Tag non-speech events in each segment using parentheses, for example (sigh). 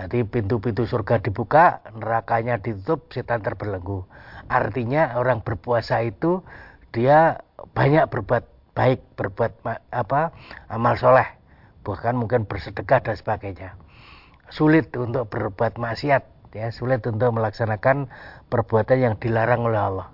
Jadi pintu-pintu surga dibuka, nerakanya ditutup, setan terbelenggu. Artinya orang berpuasa itu dia banyak berbuat baik, berbuat apa amal soleh, bahkan mungkin bersedekah dan sebagainya. Sulit untuk berbuat maksiat, ya sulit untuk melaksanakan perbuatan yang dilarang oleh Allah.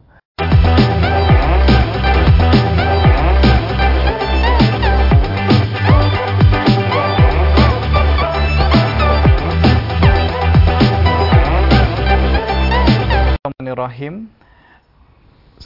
Bismillahirrahmanirrahim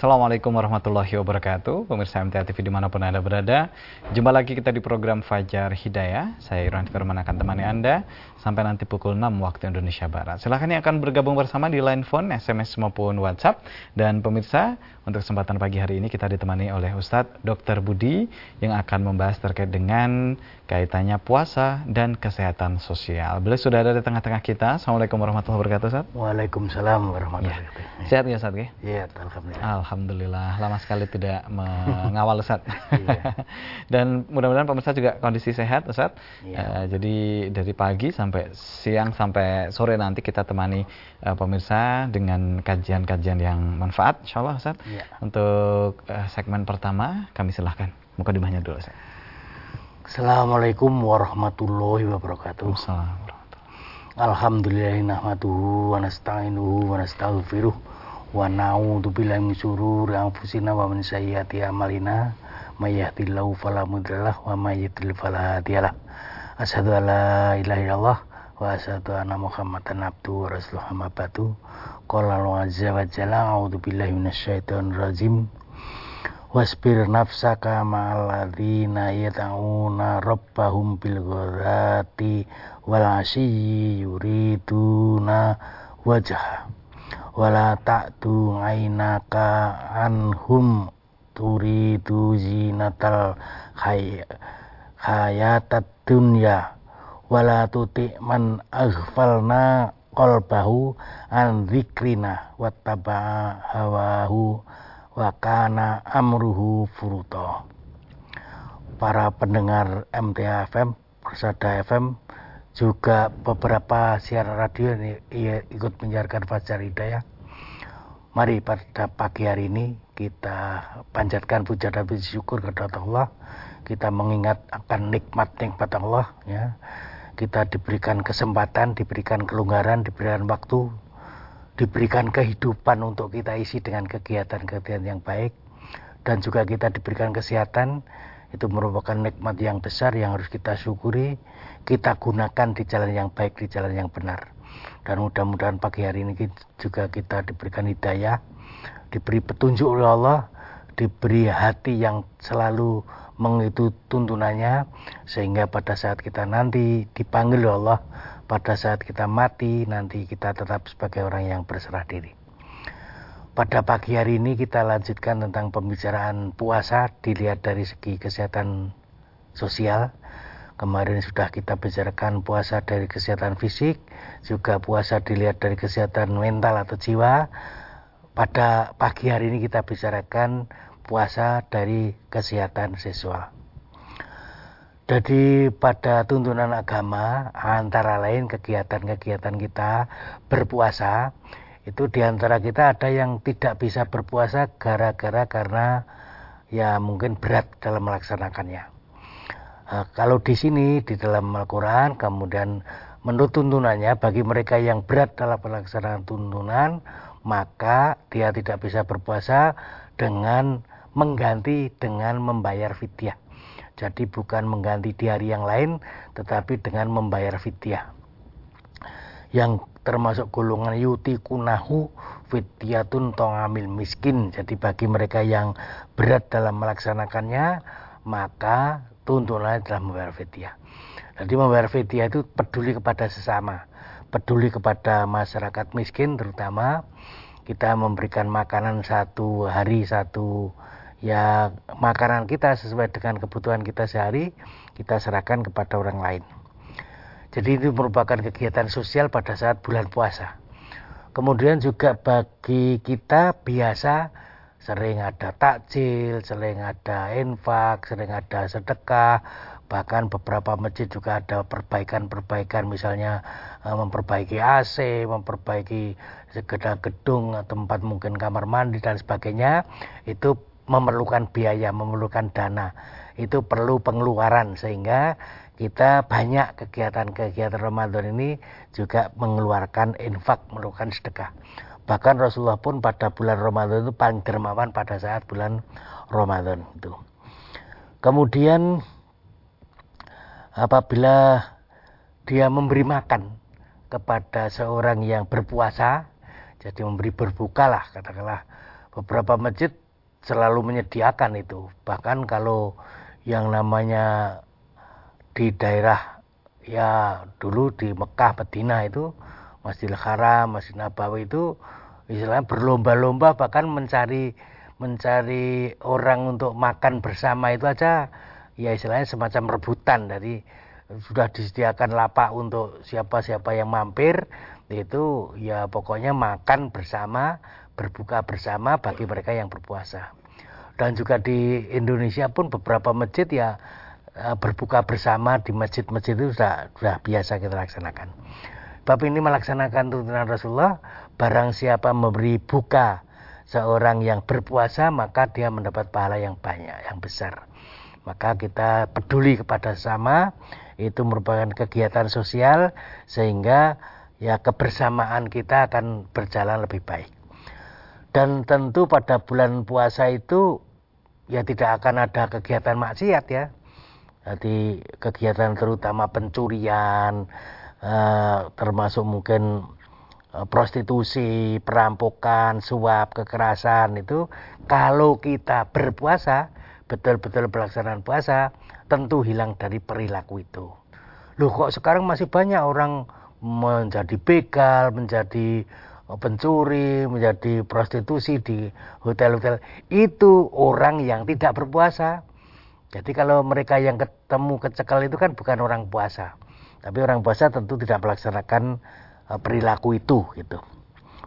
Assalamualaikum warahmatullahi wabarakatuh Pemirsa MTA TV di mana pun Anda berada Jumpa lagi kita di program Fajar Hidayah Saya Irwan Firman akan temani Anda Sampai nanti pukul 6 waktu Indonesia Barat Silahkan yang akan bergabung bersama di line phone, SMS maupun WhatsApp Dan pemirsa untuk kesempatan pagi hari ini kita ditemani oleh Ustadz Dr. Budi Yang akan membahas terkait dengan kaitannya puasa dan kesehatan sosial. Beliau sudah ada di tengah-tengah kita. Assalamualaikum warahmatullahi wabarakatuh, Ustaz. Waalaikumsalam warahmatullahi ya. wabarakatuh. Sehat ya, Ustaz? Iya, alhamdulillah. Alhamdulillah. Lama sekali tidak (laughs) mengawal Ustaz. iya. (laughs) dan mudah-mudahan pemirsa juga kondisi sehat, Ustaz. Iya. Uh, jadi dari pagi sampai siang sampai sore nanti kita temani uh, pemirsa dengan kajian-kajian yang manfaat, insyaallah Ustaz. Iya. Untuk uh, segmen pertama kami silahkan. Muka dimahnya dulu, Ustaz. Assalamualaikum warahmatullahi wabarakatuh. Alhamdulillahi nahmaduhu wa nasta'inuhu wa nastaghfiruh wa na'udzu billahi min syururi anfusina wa min sayyiati a'malina may yahdihillahu fala mudhillalah wa may yudlil fala hadiyalah. Asyhadu an la ilaha illallah wa asyhadu anna Muhammadan abduhu wa rasuluhu amma ba'du. Qala Allah azza wa jalla a'udzu billahi minasyaitonir rajim wasbir nafsaka ma'alladzina yata'una rabbahum bil ghadati wal asyi yuriduna wajah wala ta'tu ainaka anhum turidu zinatal hayatad dunya. Wala tuti man aghfalna qalbahu an dzikrina wattaba'a hawahu wakana amruhu furuto para pendengar MTA FM Persada FM juga beberapa siaran radio ini ikut menyiarkan Fajar Hidayah mari pada pagi hari ini kita panjatkan puja dan puji syukur kepada Allah. Kita mengingat akan nikmat-nikmat Allah ya. Kita diberikan kesempatan diberikan kelonggaran diberikan waktu diberikan kehidupan untuk kita isi dengan kegiatan-kegiatan yang baik. Dan juga kita diberikan kesehatan. Itu merupakan nikmat yang besar yang harus kita syukuri. Kita gunakan di jalan yang baik di jalan yang benar dan mudah-mudahan pagi hari ini juga kita diberikan hidayah diberi petunjuk oleh Allah diberi hati yang selalu mengikuti tuntunannya sehingga pada saat kita nanti dipanggil oleh Allah pada saat kita mati nanti kita tetap sebagai orang yang berserah diri. Pada pagi hari ini kita lanjutkan tentang pembicaraan puasa dilihat dari segi kesehatan sosial. Kemarin sudah kita bicarakan puasa dari kesehatan fisik, juga puasa dilihat dari kesehatan mental atau jiwa. Pada pagi hari ini kita bicarakan puasa dari kesehatan seksual. Jadi pada tuntunan agama antara lain kegiatan-kegiatan kita berpuasa itu di antara kita ada yang tidak bisa berpuasa gara-gara karena ya mungkin berat dalam melaksanakannya. Nah, kalau di sini di dalam Al-Quran kemudian menurut tuntunannya bagi mereka yang berat dalam pelaksanaan tuntunan maka dia tidak bisa berpuasa dengan mengganti dengan membayar fidyah jadi bukan mengganti di hari yang lain, tetapi dengan membayar fidyah. Yang termasuk golongan yuti kunahu fidyatun tongamil miskin. Jadi bagi mereka yang berat dalam melaksanakannya, maka tuntunannya adalah membayar fidyah. Jadi membayar fidyah itu peduli kepada sesama, peduli kepada masyarakat miskin terutama kita memberikan makanan satu hari satu ya makanan kita sesuai dengan kebutuhan kita sehari kita serahkan kepada orang lain. Jadi itu merupakan kegiatan sosial pada saat bulan puasa. Kemudian juga bagi kita biasa sering ada takjil, sering ada infak, sering ada sedekah, bahkan beberapa masjid juga ada perbaikan-perbaikan misalnya uh, memperbaiki AC, memperbaiki segala gedung, tempat mungkin kamar mandi dan sebagainya itu memerlukan biaya, memerlukan dana. Itu perlu pengeluaran sehingga kita banyak kegiatan-kegiatan Ramadan ini juga mengeluarkan infak, melakukan sedekah. Bahkan Rasulullah pun pada bulan Ramadan itu paling dermawan pada saat bulan Ramadan itu. Kemudian apabila dia memberi makan kepada seorang yang berpuasa, jadi memberi berbuka lah katakanlah beberapa masjid selalu menyediakan itu. Bahkan kalau yang namanya di daerah ya dulu di Mekah, Medina itu Masjidil Haram, Masjid Nabawi itu istilahnya berlomba-lomba bahkan mencari mencari orang untuk makan bersama itu aja ya istilahnya semacam rebutan dari sudah disediakan lapak untuk siapa-siapa yang mampir itu ya pokoknya makan bersama berbuka bersama bagi mereka yang berpuasa dan juga di Indonesia pun beberapa masjid ya eh, berbuka bersama di masjid-masjid itu sudah sudah biasa kita laksanakan. Tapi ini melaksanakan tuntunan Rasulullah, barang siapa memberi buka seorang yang berpuasa maka dia mendapat pahala yang banyak, yang besar. Maka kita peduli kepada sama itu merupakan kegiatan sosial sehingga ya kebersamaan kita akan berjalan lebih baik. Dan tentu pada bulan puasa itu ya tidak akan ada kegiatan maksiat ya. Jadi kegiatan terutama pencurian eh, termasuk mungkin eh, prostitusi, perampokan, suap, kekerasan itu kalau kita berpuasa betul-betul pelaksanaan puasa tentu hilang dari perilaku itu. Loh kok sekarang masih banyak orang menjadi begal, menjadi pencuri, menjadi prostitusi di hotel-hotel. Itu orang yang tidak berpuasa. Jadi kalau mereka yang ketemu kecekal itu kan bukan orang puasa. Tapi orang puasa tentu tidak melaksanakan e, perilaku itu gitu.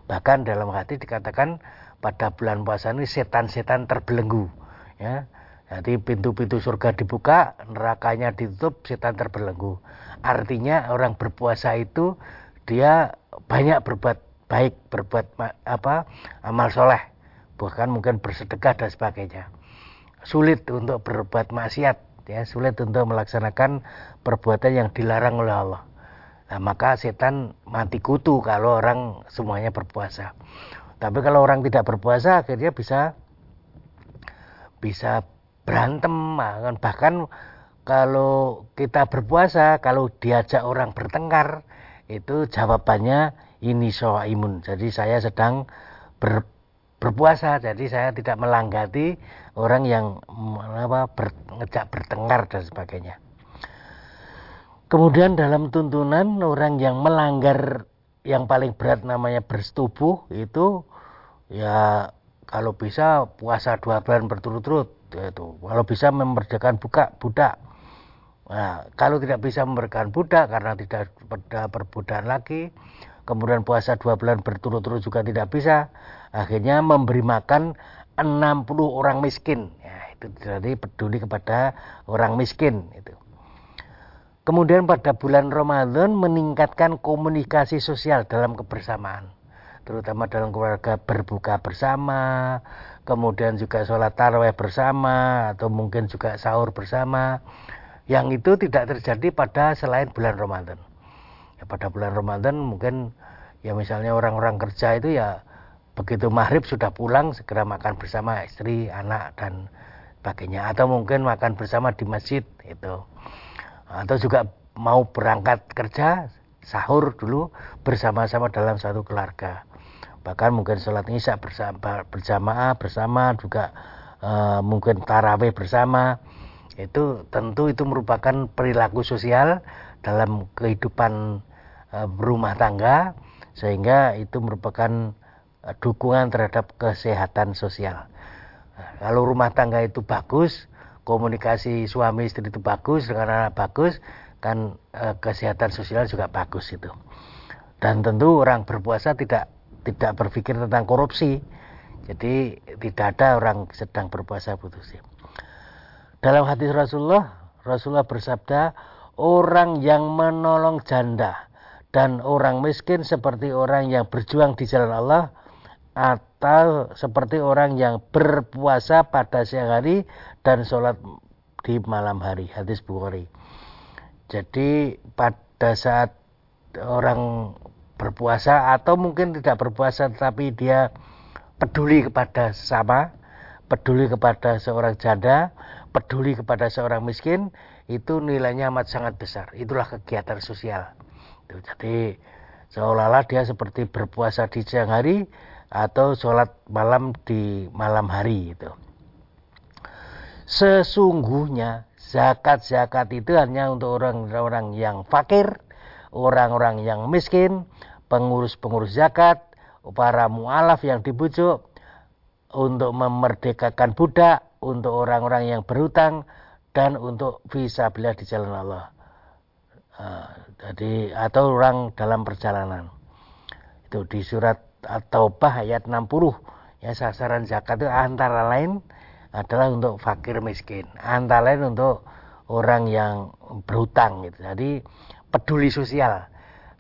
Bahkan dalam hati dikatakan pada bulan puasa ini setan-setan terbelenggu ya jadi pintu-pintu surga dibuka, nerakanya ditutup, setan terbelenggu. Artinya orang berpuasa itu dia banyak berbuat baik, berbuat apa amal soleh, bahkan mungkin bersedekah dan sebagainya. Sulit untuk berbuat maksiat, ya sulit untuk melaksanakan perbuatan yang dilarang oleh Allah. Nah, maka setan mati kutu kalau orang semuanya berpuasa. Tapi kalau orang tidak berpuasa akhirnya bisa bisa berantem bahkan kalau kita berpuasa kalau diajak orang bertengkar itu jawabannya ini imun jadi saya sedang ber, berpuasa. Jadi saya tidak melanggati orang yang apa ber, ngejak bertengkar dan sebagainya. Kemudian dalam tuntunan orang yang melanggar yang paling berat namanya bersetubuh itu ya kalau bisa puasa dua bulan berturut-turut itu kalau bisa memerdekakan buka budak. Nah, kalau tidak bisa memerdekakan budak karena tidak pada perbudakan lagi kemudian puasa dua bulan berturut-turut juga tidak bisa. Akhirnya memberi makan 60 orang miskin. Ya, itu jadi peduli kepada orang miskin itu kemudian pada bulan Ramadan meningkatkan komunikasi sosial dalam kebersamaan. Terutama dalam keluarga berbuka bersama kemudian juga sholat taraweh bersama atau mungkin juga sahur bersama. Yang itu tidak terjadi pada selain bulan Ramadan ya, pada bulan Ramadan mungkin ya misalnya orang-orang kerja itu ya begitu maghrib sudah pulang segera makan bersama istri anak dan sebagainya. Atau mungkin makan bersama di masjid itu atau juga mau berangkat kerja sahur dulu bersama-sama dalam satu keluarga. Bahkan mungkin sholat isya bersama, berjamaah bersama juga e, mungkin taraweh bersama. Itu tentu itu merupakan perilaku sosial dalam kehidupan e, rumah tangga sehingga itu merupakan e, dukungan terhadap kesehatan sosial nah, kalau rumah tangga itu bagus komunikasi suami istri itu bagus dengan anak bagus kan e, kesehatan sosial juga bagus itu dan tentu orang berpuasa tidak tidak berpikir tentang korupsi. Jadi tidak ada orang sedang berpuasa putus. Dalam hadis Rasulullah, Rasulullah bersabda, orang yang menolong janda dan orang miskin seperti orang yang berjuang di jalan Allah atau seperti orang yang berpuasa pada siang hari dan sholat di malam hari. Hadis Bukhari. Jadi pada saat orang berpuasa atau mungkin tidak berpuasa tapi dia peduli kepada sesama, peduli kepada seorang janda, peduli kepada seorang miskin, itu nilainya amat sangat besar. Itulah kegiatan sosial. Jadi seolah-olah dia seperti berpuasa di siang hari atau sholat malam di malam hari itu. Sesungguhnya zakat-zakat itu hanya untuk orang-orang yang fakir, orang-orang yang miskin, pengurus-pengurus zakat, para mualaf yang dibujuk, untuk memerdekakan budak, untuk orang-orang yang berhutang dan untuk visabilillah di jalan Allah. Uh, jadi atau orang dalam perjalanan. Itu di surat At-Taubah ayat 60 ya sasaran zakat itu antara lain adalah untuk fakir miskin, antara lain untuk orang yang berhutang gitu. Jadi peduli sosial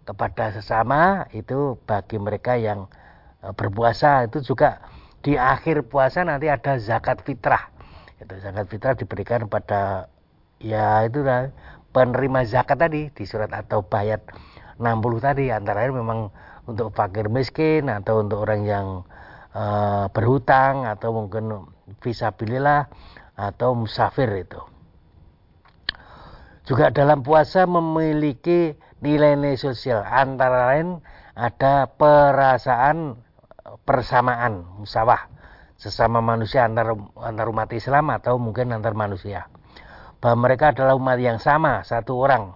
kepada sesama itu bagi mereka yang e, berpuasa itu juga di akhir puasa nanti ada zakat fitrah itu zakat fitrah diberikan pada ya itu penerima zakat tadi di surat atau bayat 60 tadi antara lain memang untuk fakir miskin atau untuk orang yang uh, berhutang atau mungkin visabilillah atau musafir itu. Juga dalam puasa memiliki nilai-nilai sosial antara lain ada perasaan persamaan musawah sesama manusia antar antar umat Islam atau mungkin antar manusia bahwa mereka adalah umat yang sama satu orang.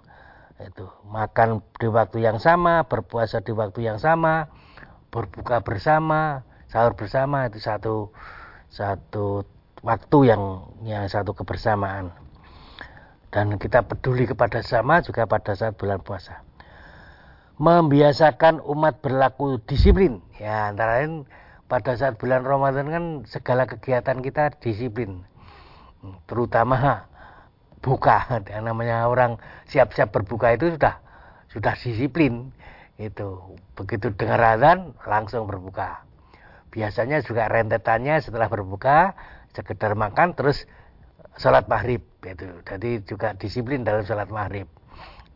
Itu makan di waktu yang sama berpuasa di waktu yang sama berbuka bersama sahur bersama itu satu satu waktu yang yang satu kebersamaan. Dan kita peduli kepada sama juga pada saat bulan puasa. Membiasakan umat berlaku disiplin. Ya antara lain pada saat bulan Ramadan kan segala kegiatan kita disiplin. Terutama buka yang namanya orang siap-siap berbuka itu sudah sudah disiplin itu begitu dengar azan langsung berbuka. Biasanya juga rentetannya setelah berbuka sekedar makan terus sholat maghrib itu jadi juga disiplin dalam sholat maghrib.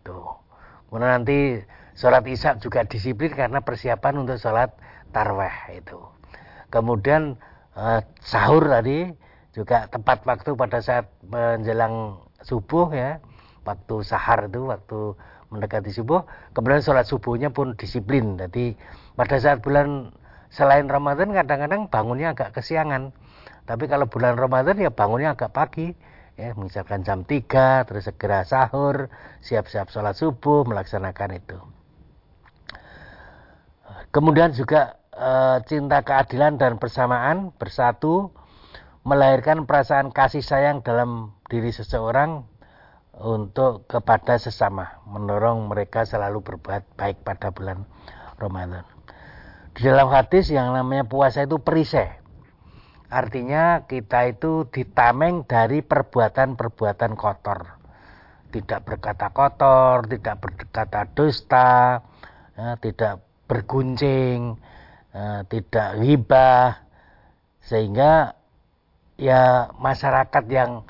Tuh. Kemudian nanti Sholat isya juga disiplin karena persiapan untuk sholat tarweh itu. Kemudian eh, sahur tadi juga tepat waktu pada saat menjelang subuh ya, waktu sahar itu, waktu mendekati subuh. Kemudian sholat subuhnya pun disiplin. Jadi pada saat bulan selain Ramadan kadang-kadang bangunnya agak kesiangan. Tapi kalau bulan Ramadan ya bangunnya agak pagi ya misalkan jam 3 terus segera sahur siap-siap sholat subuh melaksanakan itu Kemudian juga e, cinta keadilan dan persamaan bersatu melahirkan perasaan kasih sayang dalam diri seseorang untuk kepada sesama, mendorong mereka selalu berbuat baik pada bulan Ramadan. Di dalam hadis yang namanya puasa itu perisai. Artinya kita itu ditameng dari perbuatan-perbuatan kotor. Tidak berkata kotor, tidak berkata dusta, ya, tidak berguncing, uh, tidak hibah, sehingga ya masyarakat yang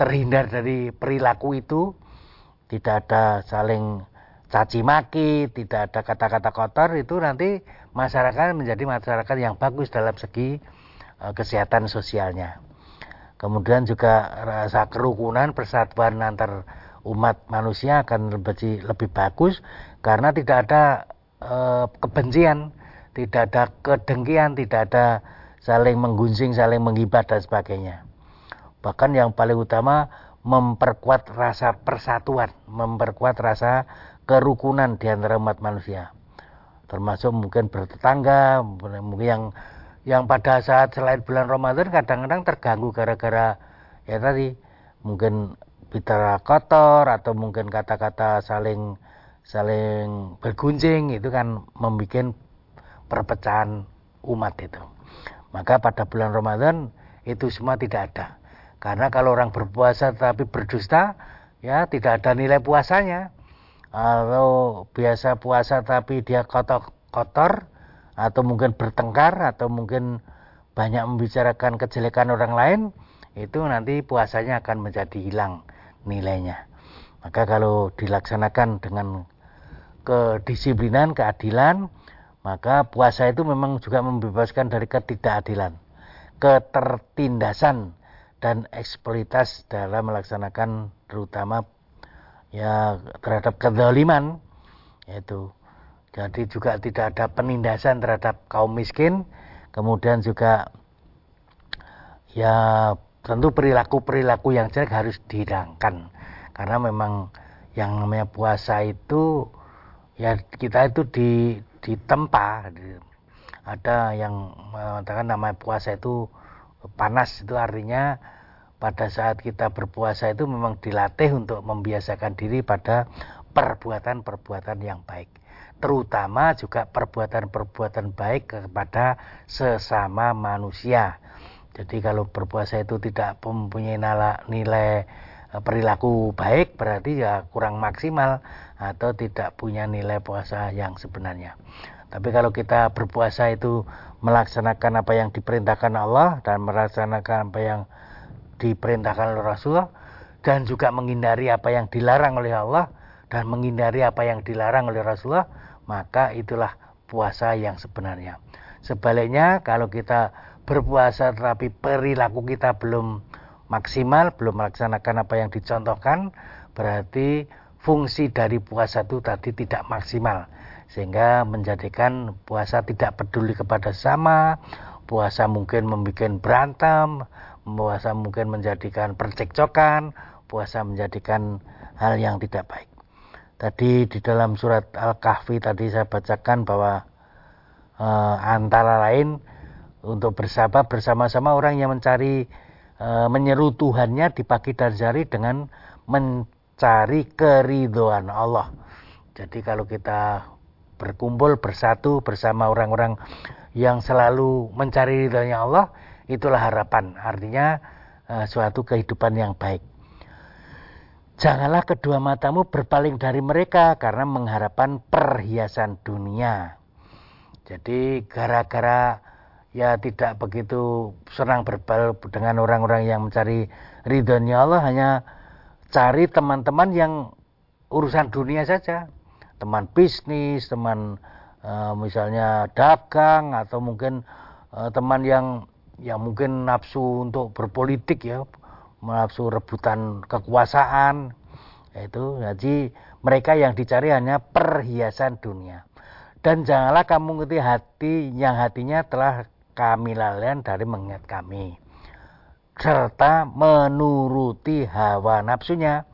terhindar dari perilaku itu tidak ada saling caci maki, tidak ada kata-kata kotor itu nanti masyarakat menjadi masyarakat yang bagus dalam segi uh, kesehatan sosialnya. Kemudian juga rasa kerukunan persatuan antar umat manusia akan lebih lebih bagus karena tidak ada Eh, kebencian, tidak ada kedengkian, tidak ada saling menggunjing, saling menghibah dan sebagainya. Bahkan yang paling utama memperkuat rasa persatuan, memperkuat rasa kerukunan di antara umat manusia. Termasuk mungkin bertetangga, mungkin yang yang pada saat selain bulan Ramadan kadang-kadang terganggu gara-gara ya tadi mungkin bicara kotor atau mungkin kata-kata saling saling bergunjing itu kan membuat perpecahan umat itu. Maka pada bulan Ramadan itu semua tidak ada. Karena kalau orang berpuasa tetapi berdusta, ya tidak ada nilai puasanya. Atau biasa puasa tapi dia kotor kotor atau mungkin bertengkar atau mungkin banyak membicarakan kejelekan orang lain itu nanti puasanya akan menjadi hilang nilainya. Maka kalau dilaksanakan dengan kedisiplinan keadilan maka puasa itu memang juga membebaskan dari ketidakadilan ketertindasan dan eksploitas dalam melaksanakan terutama ya terhadap kezaliman yaitu. Jadi juga tidak ada penindasan terhadap kaum miskin kemudian juga ya tentu perilaku-perilaku yang jelek harus dihilangkan. Karena memang yang namanya puasa itu ya kita itu di ditempa. Ada yang mengatakan namanya puasa itu panas itu artinya pada saat kita berpuasa itu memang dilatih untuk membiasakan diri pada perbuatan-perbuatan yang baik. Terutama juga perbuatan-perbuatan baik kepada sesama manusia. Jadi kalau berpuasa itu tidak mempunyai nilai eh, perilaku baik berarti ya kurang maksimal atau tidak punya nilai puasa yang sebenarnya tapi kalau kita berpuasa itu melaksanakan apa yang diperintahkan Allah dan melaksanakan apa yang diperintahkan oleh Rasulullah dan juga menghindari apa yang dilarang oleh Allah dan menghindari apa yang dilarang oleh Rasulullah, maka itulah puasa yang sebenarnya. Sebaliknya kalau kita berpuasa tetapi perilaku kita belum maksimal, belum melaksanakan apa yang dicontohkan, berarti fungsi dari puasa itu tadi tidak maksimal sehingga menjadikan puasa tidak peduli kepada sama, puasa mungkin membuat berantem, puasa mungkin menjadikan percekcokan, puasa menjadikan hal yang tidak baik. Tadi di dalam surat Al-Kahfi tadi saya bacakan bahwa e, antara lain untuk bersahabat bersama-sama orang yang mencari e, menyeru Tuhannya di pagi dan siang dengan mencari keridoan Allah. Jadi kalau kita berkumpul bersatu bersama orang-orang yang selalu mencari ridhonya Allah itulah harapan. Artinya uh, suatu kehidupan yang baik. Janganlah kedua matamu berpaling dari mereka karena mengharapkan perhiasan dunia. Jadi gara-gara ya tidak begitu senang berbal dengan orang-orang yang mencari ridhonya Allah hanya cari teman-teman yang urusan dunia saja teman bisnis, teman uh, misalnya dagang atau mungkin uh, teman yang yang mungkin nafsu untuk berpolitik ya, nafsu rebutan kekuasaan itu jadi mereka yang dicari hanya perhiasan dunia. Dan janganlah kamu ngerti hati yang hatinya telah kami lalaikan dari mengingat kami serta menuruti hawa nafsunya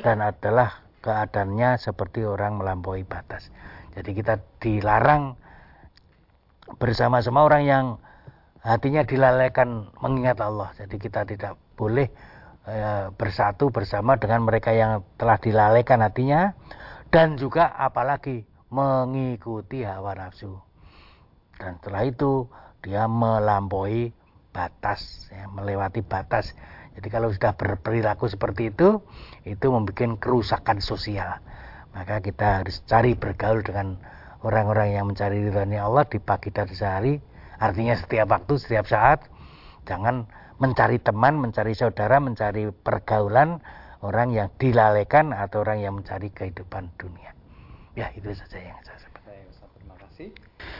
dan adalah keadaannya seperti orang melampaui batas. Jadi kita dilarang bersama-sama orang yang hatinya dilalaikan mengingat Allah. Jadi kita tidak boleh e, bersatu bersama dengan mereka yang telah dilalaikan hatinya dan juga apalagi mengikuti hawa nafsu. Dan setelah itu dia melampaui batas, ya, melewati batas jadi kalau sudah berperilaku seperti itu, itu membuat kerusakan sosial. Maka kita harus cari bergaul dengan orang-orang yang mencari ridhanya Allah di pagi dan sehari. Artinya setiap waktu, setiap saat. Jangan mencari teman, mencari saudara, mencari pergaulan orang yang dilalaikan atau orang yang mencari kehidupan dunia. Ya, itu saja yang saya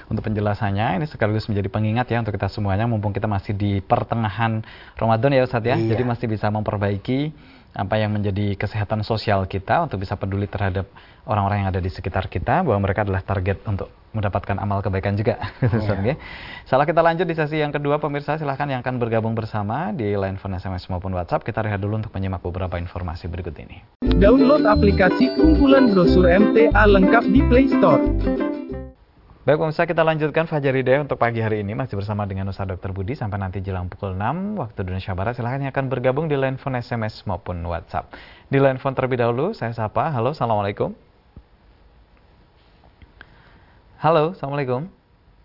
untuk penjelasannya. Ini sekaligus menjadi pengingat ya untuk kita semuanya mumpung kita masih di pertengahan Ramadan ya Ustaz ya. Iya. Jadi masih bisa memperbaiki apa yang menjadi kesehatan sosial kita untuk bisa peduli terhadap orang-orang yang ada di sekitar kita bahwa mereka adalah target untuk mendapatkan amal kebaikan juga. (laughs) Iya. Salah kita lanjut di sesi yang kedua pemirsa silahkan yang akan bergabung bersama di line phone SMS maupun WhatsApp kita rehat dulu untuk menyimak beberapa informasi berikut ini. Download aplikasi kumpulan brosur MTA lengkap di Play Store. Baik pemirsa kita lanjutkan Fajar Hidayah untuk pagi hari ini masih bersama dengan Ustaz Dr. Budi sampai nanti jelang pukul 6 waktu Indonesia Barat silahkan yang akan bergabung di line phone SMS maupun WhatsApp. Di line phone terlebih dahulu saya sapa. Halo Assalamualaikum. Halo Assalamualaikum.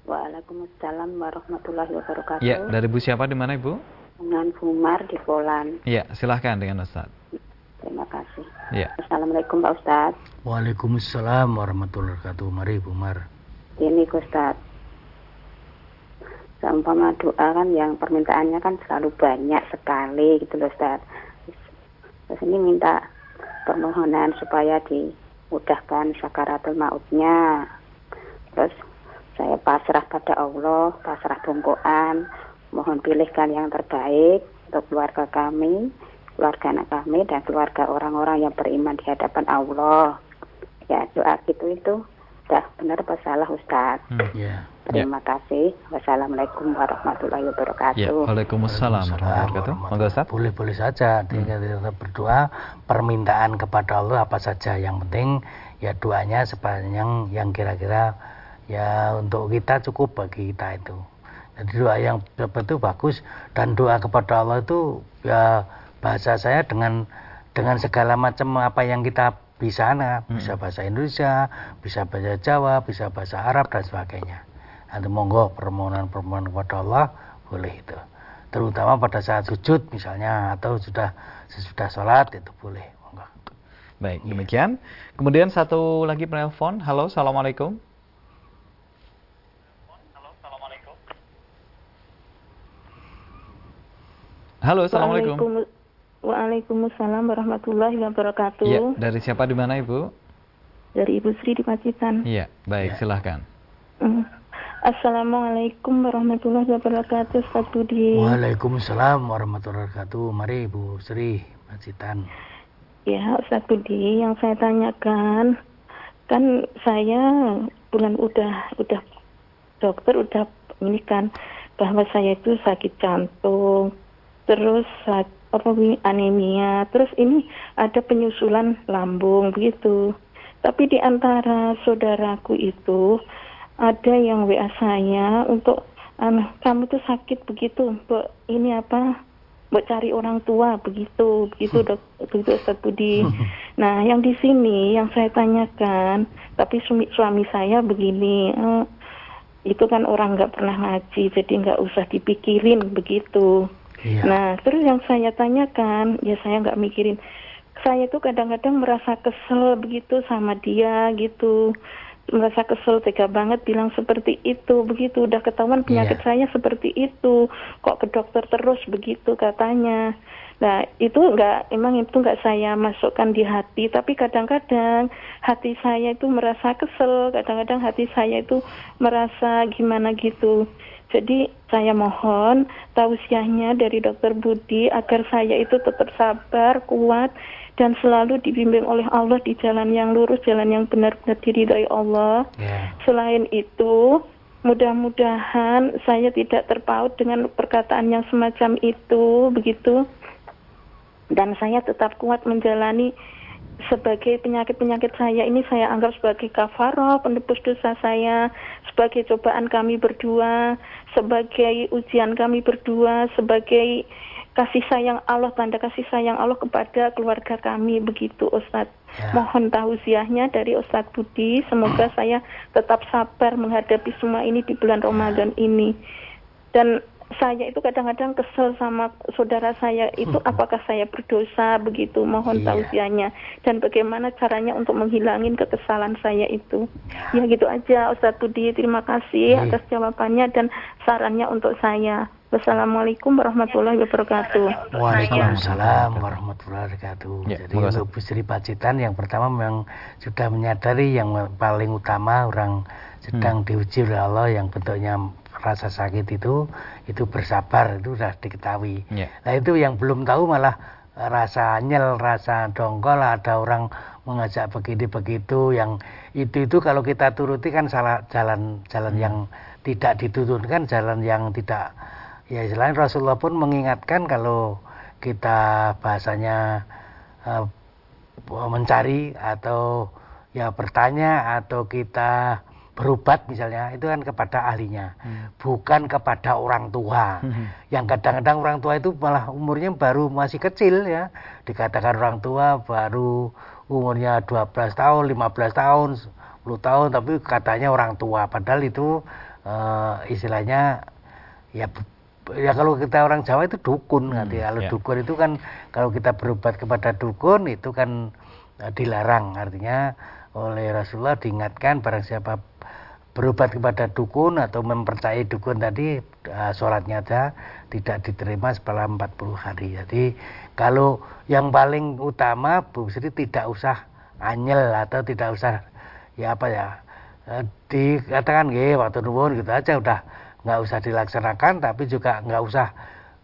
Waalaikumsalam warahmatullahi wabarakatuh. Ya dari Bu siapa di mana Ibu? Dengan Fumar di Polan. Ya silahkan dengan Ustaz. Terima kasih. Ya. Assalamualaikum Pak Ustadz. Waalaikumsalam warahmatullahi wabarakatuh. Mari Bu Mar. Ini Ustadz. Seumpama doa kan yang permintaannya kan selalu banyak sekali gitu loh Ustadz. Terus ini minta permohonan supaya dimudahkan sakaratul mautnya. Terus saya pasrah pada Allah, pasrah bongkoan, mohon pilihkan yang terbaik untuk keluarga kami, keluarga anak kami, dan keluarga orang-orang yang beriman di hadapan Allah. Ya, doa gitu itu sudah benar apa salah Ustaz? Hmm. Ya. Terima kasih. Wassalamualaikum warahmatullahi Ya, wabarakatuh. Waalaikumsalam warahmatullahi wabarakatuh. Monggo Ustaz. Boleh boleh saja. Tinggal kita berdoa permintaan kepada Allah apa saja. Yang penting ya doanya sepanjang yang kira-kira ya untuk kita cukup bagi kita itu. Jadi doa yang seperti itu bagus dan doa kepada Allah itu ya bahasa saya dengan dengan segala macam apa yang kita bisa nah, bisa bahasa Indonesia, bisa bahasa Jawa, bisa bahasa Arab dan sebagainya. Nanti monggo permohonan-permohonan kepada Allah boleh itu. Terutama pada saat sujud misalnya atau sudah sesudah sholat itu boleh. Monggo. Baik, demikian. Kemudian satu lagi penelpon. Halo, Assalamualaikum. Halo, Assalamualaikum. Waalaikum- Waalaikumsalam warahmatullahi wabarakatuh. Iya, dari siapa di mana Ibu? Dari Ibu Sri di Pacitan. Iya, baik, silahkan. Mm. Assalamualaikum warahmatullahi wabarakatuh, Ustaz Budi. Waalaikumsalam warahmatullahi wabarakatuh. Mari Bu Sri Macitan. Ya, Ustaz Budi, yang saya tanyakan, kan saya bulan udah udah dokter udah ini kan bahwa saya itu sakit jantung, terus sak- apa ini, anemia, terus ini ada penyusulan lambung begitu. Tapi di antara saudaraku itu ada yang WA saya untuk anu, kamu tuh sakit begitu, Mbak, ini apa? Mbak cari orang tua begitu, begitu dok, begitu Ustaz Budi. Nah, yang di sini yang saya tanyakan, tapi suami, suami saya begini, eh, itu kan orang nggak pernah ngaji, jadi nggak usah dipikirin begitu. Iya. Nah, terus yang saya tanyakan, ya saya nggak mikirin. Saya tuh kadang-kadang merasa kesel begitu sama dia gitu. Merasa kesel tega banget bilang seperti itu, begitu. Udah ketahuan penyakit Iya. saya seperti itu. Kok ke dokter terus begitu katanya. Nah, itu nggak, emang itu nggak saya masukkan di hati, tapi kadang-kadang hati saya itu merasa kesel, kadang-kadang hati saya itu merasa gimana gitu. Jadi saya mohon tausiahnya dari Dokter Budi agar saya itu tetap sabar, kuat, dan selalu dibimbing oleh Allah di jalan yang lurus, jalan yang benar-benar diridhai Allah. Ya. Selain itu, mudah-mudahan saya tidak terpaut dengan perkataan yang semacam itu, begitu. Dan saya tetap kuat menjalani sebagai penyakit-penyakit saya ini saya anggap sebagai kafaroh penebus dosa saya, sebagai cobaan kami berdua, sebagai ujian kami berdua, sebagai kasih sayang Allah, tanda kasih sayang Allah kepada keluarga kami begitu Ustadz. Ya. Mohon tausiahnya dari Ustadz Budi, semoga saya tetap sabar menghadapi semua ini di bulan Ramadan ini. Dan saya itu kadang-kadang kesel sama saudara saya itu apakah saya berdosa begitu? Mohon Iya. tausiahnya. Dan bagaimana caranya untuk menghilangin kekesalan saya itu? Ya gitu aja Ustadz Budi. Terima kasih Baik. atas jawabannya dan sarannya untuk saya. Wassalamualaikum warahmatullahi wabarakatuh. Waalaikumsalam warahmatullahi wabarakatuh. Ya, Jadi untuk Bu Sri Pacitan yang pertama memang sudah menyadari yang paling utama orang sedang diuji oleh Allah yang bentuknya rasa sakit itu itu bersabar itu sudah diketahui. Ya. Nah itu yang belum tahu malah rasa nyel, rasa dongkol ada orang mengajak begini begitu yang itu itu kalau kita turuti kan salah jalan jalan yang tidak diturunkan jalan yang tidak ya selain Rasulullah pun mengingatkan kalau kita bahasanya eh, mencari atau ya bertanya atau kita berobat misalnya itu kan kepada ahlinya bukan kepada orang tua. Yang kadang-kadang orang tua itu malah umurnya baru masih kecil ya. Dikatakan orang tua baru umurnya 12 tahun 15 tahun 10 tahun tapi katanya orang tua. Padahal itu eh, istilahnya ya ya kalau kita orang Jawa itu dukun nanti kalau ya. dukun itu kan kalau kita berobat kepada dukun itu kan eh, dilarang. Artinya oleh Rasulullah diingatkan barang siapa berobat kepada dukun atau mempercayai dukun tadi eh, sholatnya aja tidak diterima setelah 40 hari. Jadi kalau yang paling utama Bu Sri tidak usah anyel atau tidak usah ya apa ya eh, dikatakan gih waktu nuwun gitu aja udah nggak usah dilaksanakan tapi juga nggak usah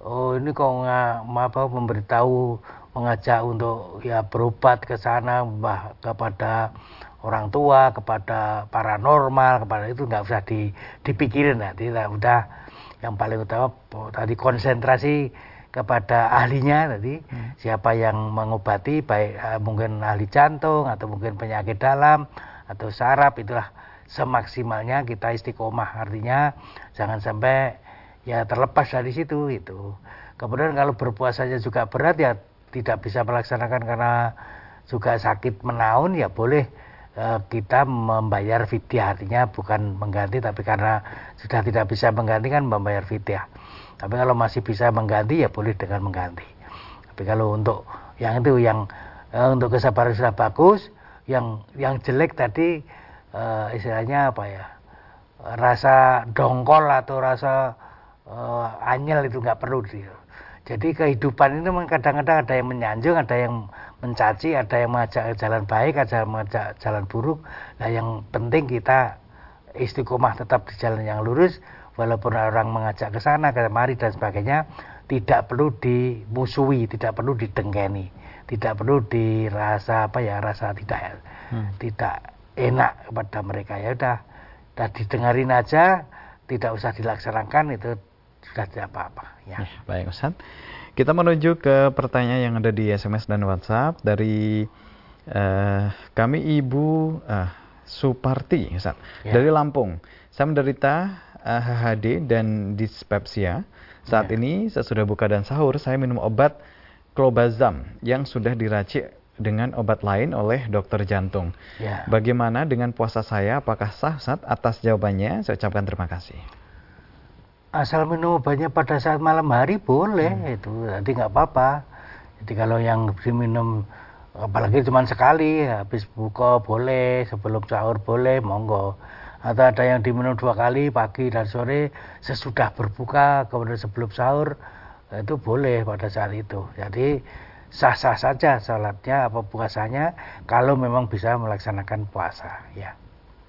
oh ini kok nggak apa memberitahu mengajak untuk ya berobat ke sana bah, kepada orang tua kepada paranormal kepada itu nggak usah di, dipikirin nanti lah udah. Yang paling utama tadi konsentrasi kepada ahlinya tadi. Hmm. siapa yang mengobati baik uh, mungkin ahli jantung atau mungkin penyakit dalam atau saraf itulah semaksimalnya kita istiqomah. Artinya jangan sampai ya terlepas dari situ itu kemudian kalau berpuasanya juga berat ya tidak bisa melaksanakan karena juga sakit menaun ya boleh eh, kita membayar fidyah artinya bukan mengganti tapi karena sudah tidak bisa mengganti kan membayar fidyah tapi kalau masih bisa mengganti ya boleh dengan mengganti tapi kalau untuk yang itu yang eh, untuk kesabaran sudah bagus yang yang jelek tadi uh, istilahnya apa ya rasa dongkol atau rasa uh, anyel itu nggak perlu dia. Jadi kehidupan itu memang kadang-kadang ada yang menyanjung, ada yang mencaci, ada yang mengajak jalan baik, ada yang mengajak jalan buruk. Nah yang penting kita istiqomah tetap di jalan yang lurus, walaupun orang mengajak ke sana, ke mari dan sebagainya, tidak perlu dimusuhi, tidak perlu didengkeni, tidak perlu dirasa apa ya, rasa tidak hmm. tidak enak kepada mereka ya udah udah didengarin aja tidak usah dilaksanakan itu sudah tidak apa-apa ya. ya baik Ustaz kita menuju ke pertanyaan yang ada di SMS dan WhatsApp dari uh, kami Ibu uh, Suparti Ustaz ya. dari Lampung saya menderita uh, eh, HHD dan dispepsia saat ya. ini sesudah buka dan sahur saya minum obat Clobazam yang sudah diracik dengan obat lain oleh dokter jantung. Ya. Bagaimana dengan puasa saya? Apakah sah saat atas jawabannya? Saya ucapkan terima kasih. Asal minum obatnya pada saat malam hari boleh hmm. itu, nanti nggak apa-apa. Jadi kalau yang diminum apalagi cuma sekali habis buka boleh sebelum sahur boleh monggo atau ada yang diminum dua kali pagi dan sore sesudah berbuka kemudian sebelum sahur itu boleh pada saat itu jadi sah-sah saja salatnya apa puasanya kalau memang bisa melaksanakan puasa ya.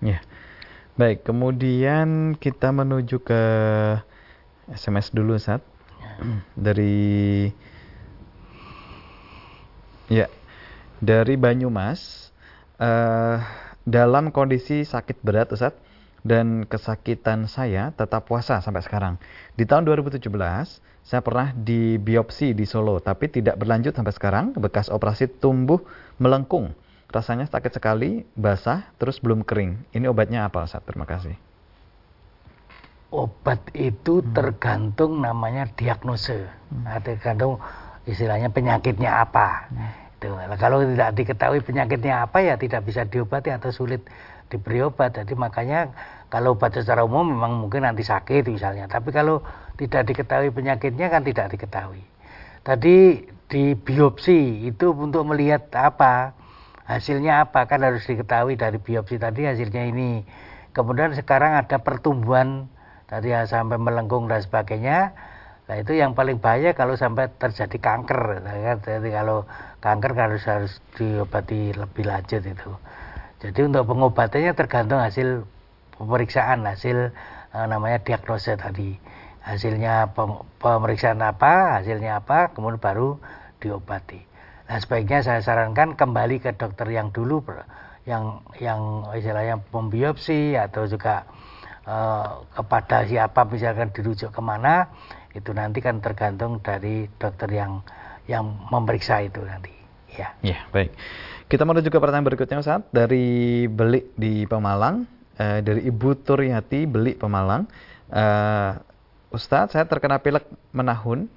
Ya. Baik, kemudian kita menuju ke SMS dulu saat (clears throat) dari ya dari Banyumas uh, dalam kondisi sakit berat Ustaz dan kesakitan saya tetap puasa sampai sekarang. Di tahun 2017 saya pernah di biopsi di Solo, tapi tidak berlanjut sampai sekarang. Bekas operasi tumbuh melengkung. Rasanya sakit sekali, basah, terus belum kering. Ini obatnya apa, Ustaz? Terima kasih. Obat itu hmm. tergantung namanya diagnose. Hmm. Nah, tergantung istilahnya penyakitnya apa. Hmm. Itu. Kalau tidak diketahui penyakitnya apa ya tidak bisa diobati atau sulit diberi obat. Jadi makanya kalau obat secara umum memang mungkin nanti sakit misalnya. Tapi kalau tidak diketahui penyakitnya kan tidak diketahui. Tadi di biopsi itu untuk melihat apa hasilnya apa kan harus diketahui dari biopsi tadi hasilnya ini. Kemudian sekarang ada pertumbuhan tadi ya sampai melengkung dan sebagainya. Nah itu yang paling bahaya kalau sampai terjadi kanker. Nah, jadi kalau kanker harus harus diobati lebih lanjut itu. Jadi untuk pengobatannya tergantung hasil pemeriksaan, hasil eh, namanya diagnosa tadi. Hasilnya pemeriksaan apa, hasilnya apa, kemudian baru diobati. Nah sebaiknya saya sarankan kembali ke dokter yang dulu yang yang istilahnya membiopsi atau juga kepada siapa misalkan dirujuk ke mana itu nanti kan tergantung dari dokter yang yang memeriksa itu nanti ya. Ya baik. Kita menuju ke pertanyaan berikutnya Ustaz dari Belik di Pemalang, uh, dari Ibu Turyati Belik Pemalang. Uh, Ustadz, saya terkena pilek menahun.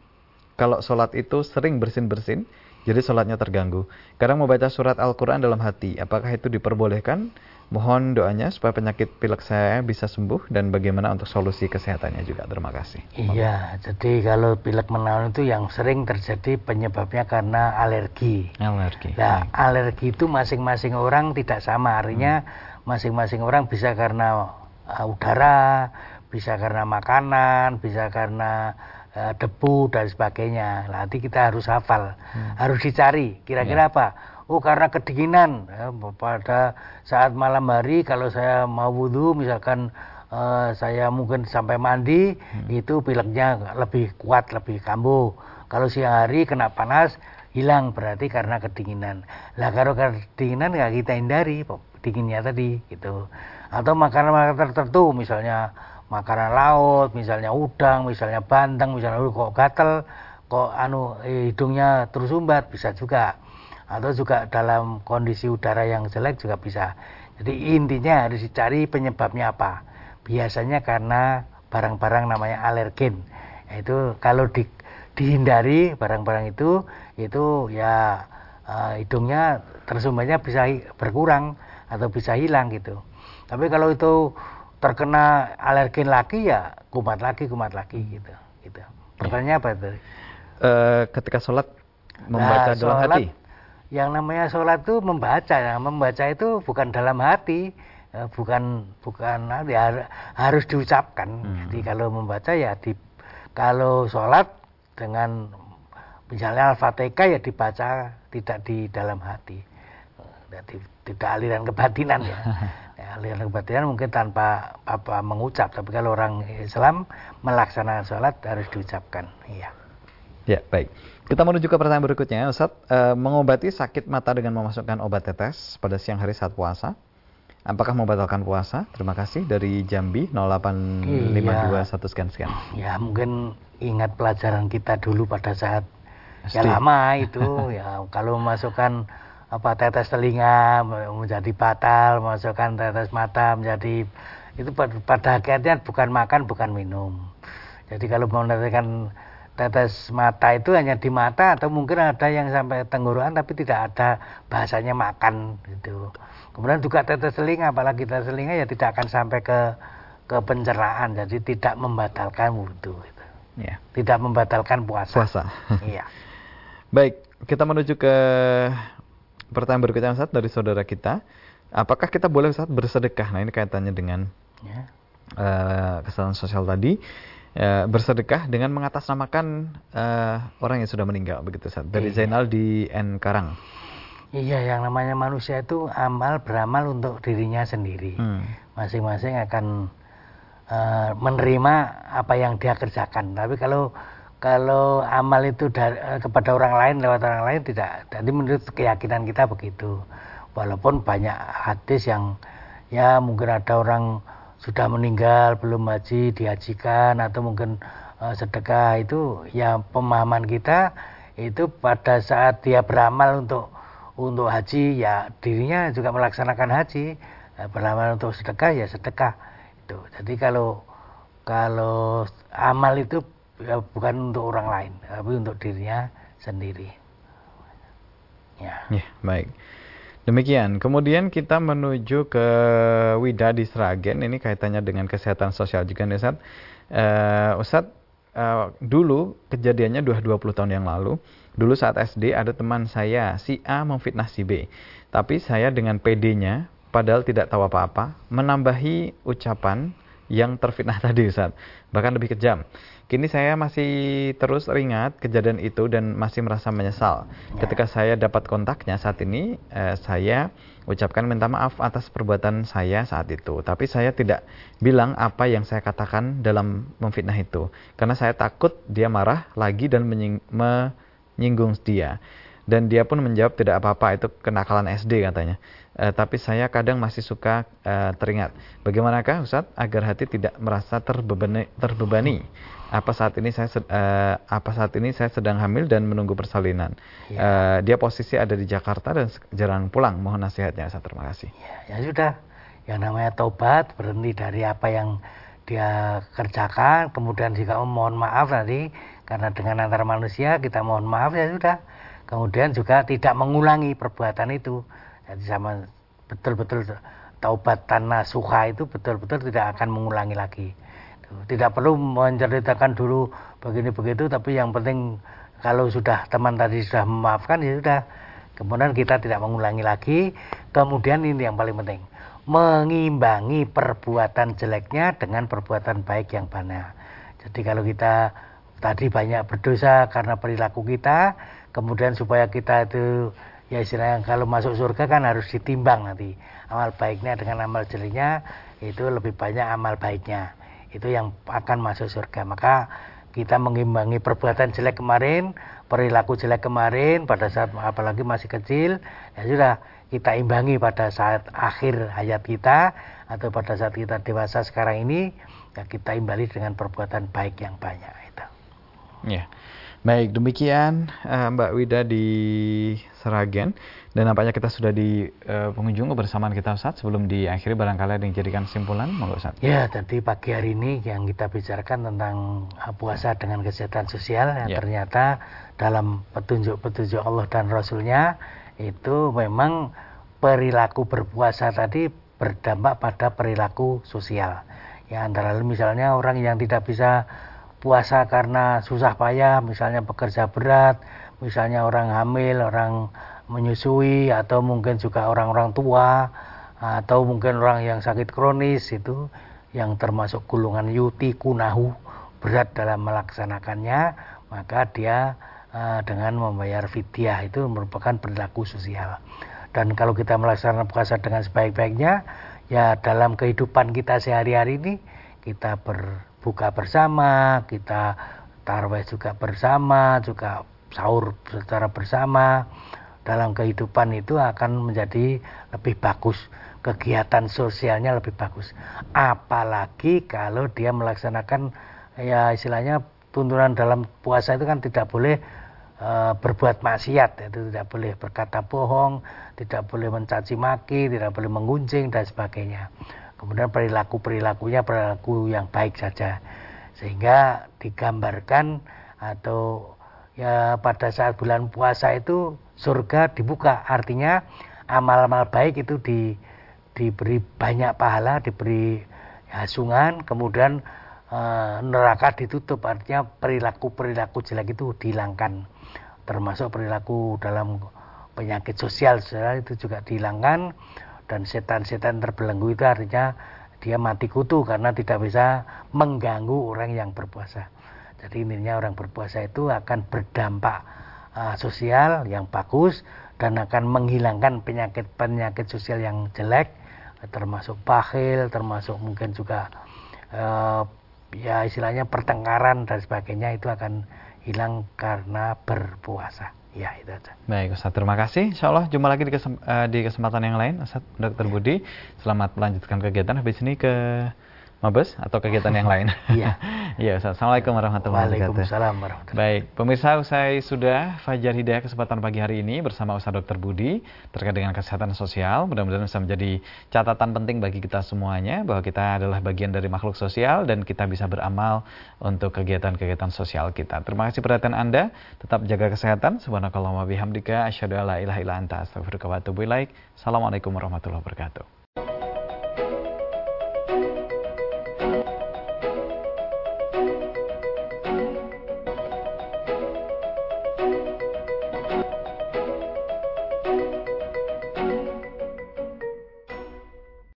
Kalau sholat itu sering bersin-bersin, Jadi sholatnya terganggu. Kadang membaca surat Al-Quran dalam hati. Apakah itu diperbolehkan? Mohon doanya supaya penyakit pilek saya bisa sembuh dan bagaimana untuk solusi kesehatannya juga. Terima kasih. Iya, jadi kalau pilek menaun itu yang sering terjadi penyebabnya karena alergi. Alergi. Nah, baik. alergi itu masing-masing orang tidak sama. Artinya masing-masing orang bisa karena uh, udara, bisa karena makanan, bisa karena uh, debu dan sebagainya. Nah, Nanti kita harus hafal, harus dicari. Kira-kira apa? Oh, karena kedinginan. Ya, pada saat malam hari kalau saya mau wudhu, misalkan eh, saya mungkin sampai mandi, itu pileknya lebih kuat, lebih kambuh. Kalau siang hari kena panas, hilang berarti karena kedinginan. Lah kalau kedinginan nggak kita hindari, dinginnya tadi gitu. Atau makanan-makanan tertentu, misalnya makanan laut, misalnya udang, misalnya bandeng, misalnya "Uh, kok gatel, kok anu eh, hidungnya tersumbat bisa juga. Atau juga dalam kondisi udara yang jelek juga bisa. Jadi intinya harus dicari penyebabnya apa. Biasanya karena barang-barang namanya alergen. Itu kalau di, dihindari barang-barang itu, itu ya eh, hidungnya tersumbatnya bisa berkurang atau bisa hilang gitu. Tapi kalau itu terkena alergen lagi ya kumat lagi, kumat lagi gitu. gitu. Pertanyaannya apa itu? Eh, ketika sholat membaca Nah, dalam sholat, hati. Yang namanya sholat itu membaca, nah, membaca itu bukan dalam hati, eh, bukan bukan har- harus diucapkan. Hmm. Jadi kalau membaca ya di kalau sholat dengan misalnya al-fatihah ya dibaca tidak di dalam hati, jadi tidak aliran kebatinan ya. (laughs) Ya, aliran kebatinan mungkin tanpa apa mengucap, tapi kalau orang Islam melaksanakan sholat harus diucapkan. Iya. Ya, baik. Kita menuju ke pertanyaan berikutnya, Ustaz. Eh, mengobati sakit mata dengan memasukkan obat tetes pada siang hari saat puasa. Apakah membatalkan puasa? Terima kasih dari Jambi 08521 sekian sekian. ya mungkin ingat pelajaran kita dulu pada saat ya SD. lama itu (laughs) ya kalau memasukkan apa tetes telinga menjadi batal memasukkan tetes mata menjadi itu pada, pada akhirnya bukan makan bukan minum jadi kalau meneteskan tetes mata itu hanya di mata atau mungkin ada yang sampai tenggorokan tapi tidak ada bahasanya makan gitu kemudian juga tetes telinga apalagi tetes telinga ya tidak akan sampai ke ke pencernaan jadi tidak membatalkan wudhu gitu. Ya, tidak membatalkan puasa puasa. (laughs) iya Baik, kita menuju ke pertanyaan berikutnya Ustaz dari saudara kita. Apakah kita boleh Ustaz bersedekah? Nah, ini kaitannya dengan ya. eh, kesalahan sosial tadi. Eh, bersedekah dengan mengatasnamakan eh, orang yang sudah meninggal begitu Ustaz. Dari Iya. Zainal di N Karang. iya yang namanya manusia itu amal beramal untuk dirinya sendiri Hmm. masing-masing akan eh, menerima apa yang dia kerjakan tapi kalau kalau amal itu dari, eh, kepada orang lain lewat orang lain tidak jadi menurut keyakinan kita begitu walaupun banyak hadis yang ya mungkin ada orang sudah meninggal belum haji dihajikan atau mungkin eh, sedekah itu ya pemahaman kita itu pada saat dia beramal untuk untuk haji ya dirinya juga melaksanakan haji. Eh, beramal untuk sedekah ya sedekah itu. Jadi kalau kalau amal itu ya bukan untuk orang lain tapi untuk dirinya sendiri. Ya. Ya, baik. Demikian. Kemudian kita menuju ke Wida di Sragen. Ini kaitannya dengan kesehatan sosial juga nih, Ustaz. Eh, Ustaz, eh, dulu kejadiannya dua 20 tahun yang lalu. Dulu saat SD ada teman saya, si A memfitnah si B. Tapi saya dengan PD-nya, padahal tidak tahu apa-apa, menambahi ucapan yang terfitnah (laughs) tadi Ustaz. Bahkan lebih kejam. Kini saya masih terus teringat kejadian itu dan masih merasa menyesal. Ketika saya dapat kontaknya saat ini, eh, saya ucapkan minta maaf atas perbuatan saya saat itu. Tapi saya tidak bilang apa yang saya katakan dalam memfitnah itu. Karena saya takut dia marah lagi dan menying- menyinggung dia. Dan dia pun menjawab tidak apa-apa, itu kenakalan SD katanya. Eh, tapi saya kadang masih suka eh, teringat. Bagaimanakah Ustadz agar hati tidak merasa terbebani, terbebani? Apa saat ini saya eh, apa saat ini saya sedang hamil dan menunggu persalinan. Eh, dia posisi ada di Jakarta dan jarang pulang. Mohon nasihatnya Ustadz. Terima kasih. ya sudah yang namanya tobat berhenti dari apa yang dia kerjakan kemudian jika oh, mohon maaf nanti karena dengan antar manusia kita mohon maaf ya sudah kemudian juga tidak mengulangi perbuatan itu. Jadi sama betul-betul taubatan nasuha itu betul-betul tidak akan mengulangi lagi. Tidak perlu menceritakan dulu begini begitu tapi yang penting kalau sudah teman tadi sudah memaafkan ya sudah. Kemudian kita tidak mengulangi lagi. Kemudian ini yang paling penting. Mengimbangi perbuatan jeleknya dengan perbuatan baik yang banyak. Jadi kalau kita tadi banyak berdosa karena perilaku kita. Kemudian supaya kita itu ya istilahnya kalau masuk surga kan harus ditimbang nanti. Amal baiknya dengan amal jeleknya itu lebih banyak amal baiknya. Itu yang akan masuk surga. Maka kita mengimbangi perbuatan jelek kemarin, perilaku jelek kemarin pada saat apalagi masih kecil, ya sudah kita imbangi pada saat akhir hayat kita atau pada saat kita dewasa sekarang ini, ya kita imbali dengan perbuatan baik yang banyak. Ya. Baik, demikian uh, Mbak Wida di Seragen dan nampaknya kita sudah di uh, pengunjung kebersamaan kita Ustaz sebelum diakhiri barangkali ada yang jadikan simpulan monggo Ustaz. Ya, jadi pagi hari ini yang kita bicarakan tentang uh, puasa dengan kesehatan sosial ya, ya. ternyata dalam petunjuk-petunjuk Allah dan Rasulnya itu memang perilaku berpuasa tadi berdampak pada perilaku sosial. Ya antara lain misalnya orang yang tidak bisa puasa karena susah payah, misalnya bekerja berat, misalnya orang hamil, orang menyusui, atau mungkin juga orang-orang tua, atau mungkin orang yang sakit kronis itu yang termasuk gulungan yuti kunahu berat dalam melaksanakannya, maka dia uh, dengan membayar fidyah itu merupakan perilaku sosial. Dan kalau kita melaksanakan puasa dengan sebaik-baiknya, ya dalam kehidupan kita sehari-hari ini kita ber buka bersama, kita tarawih juga bersama, juga sahur secara bersama. Dalam kehidupan itu akan menjadi lebih bagus, kegiatan sosialnya lebih bagus. Apalagi kalau dia melaksanakan ya istilahnya tuntunan dalam puasa itu kan tidak boleh e, berbuat maksiat, itu tidak boleh berkata bohong, tidak boleh mencaci maki, tidak boleh menggunjing dan sebagainya kemudian perilaku perilakunya perilaku yang baik saja. Sehingga digambarkan atau ya pada saat bulan puasa itu surga dibuka. Artinya amal-amal baik itu di, diberi banyak pahala diberi hasungan kemudian e, neraka ditutup. Artinya perilaku perilaku jelek itu dihilangkan. Termasuk perilaku dalam penyakit sosial itu juga dihilangkan dan setan-setan terbelenggu itu artinya dia mati kutu karena tidak bisa mengganggu orang yang berpuasa. Jadi intinya orang berpuasa itu akan berdampak uh, sosial yang bagus dan akan menghilangkan penyakit-penyakit sosial yang jelek termasuk bakhil, termasuk mungkin juga uh, ya istilahnya pertengkaran dan sebagainya itu akan hilang karena berpuasa. Ya, itu aja. Baik, Ustaz. Terima kasih. Insya Allah jumpa lagi uh, di kesempatan yang lain. Ustaz, Dr. Budi, selamat melanjutkan kegiatan. Habis ini ke Mabes atau kegiatan yang lain. (laughs) Iya. (laughs) Iya, Assalamualaikum warahmatullahi wabarakatuh. Waalaikumsalam warahmatullahi Baik, pemirsa usai sudah Fajar Hidayah kesempatan pagi hari ini bersama Ustaz Dr. Budi terkait dengan kesehatan sosial. Mudah-mudahan bisa menjadi catatan penting bagi kita semuanya bahwa kita adalah bagian dari makhluk sosial dan kita bisa beramal untuk kegiatan-kegiatan sosial kita. Terima kasih perhatian Anda. Tetap jaga kesehatan. Subhanakallahumma bihamdika asyhadu alla ilaha illa anta astaghfiruka wa atubu ilaik. Assalamualaikum warahmatullahi wabarakatuh.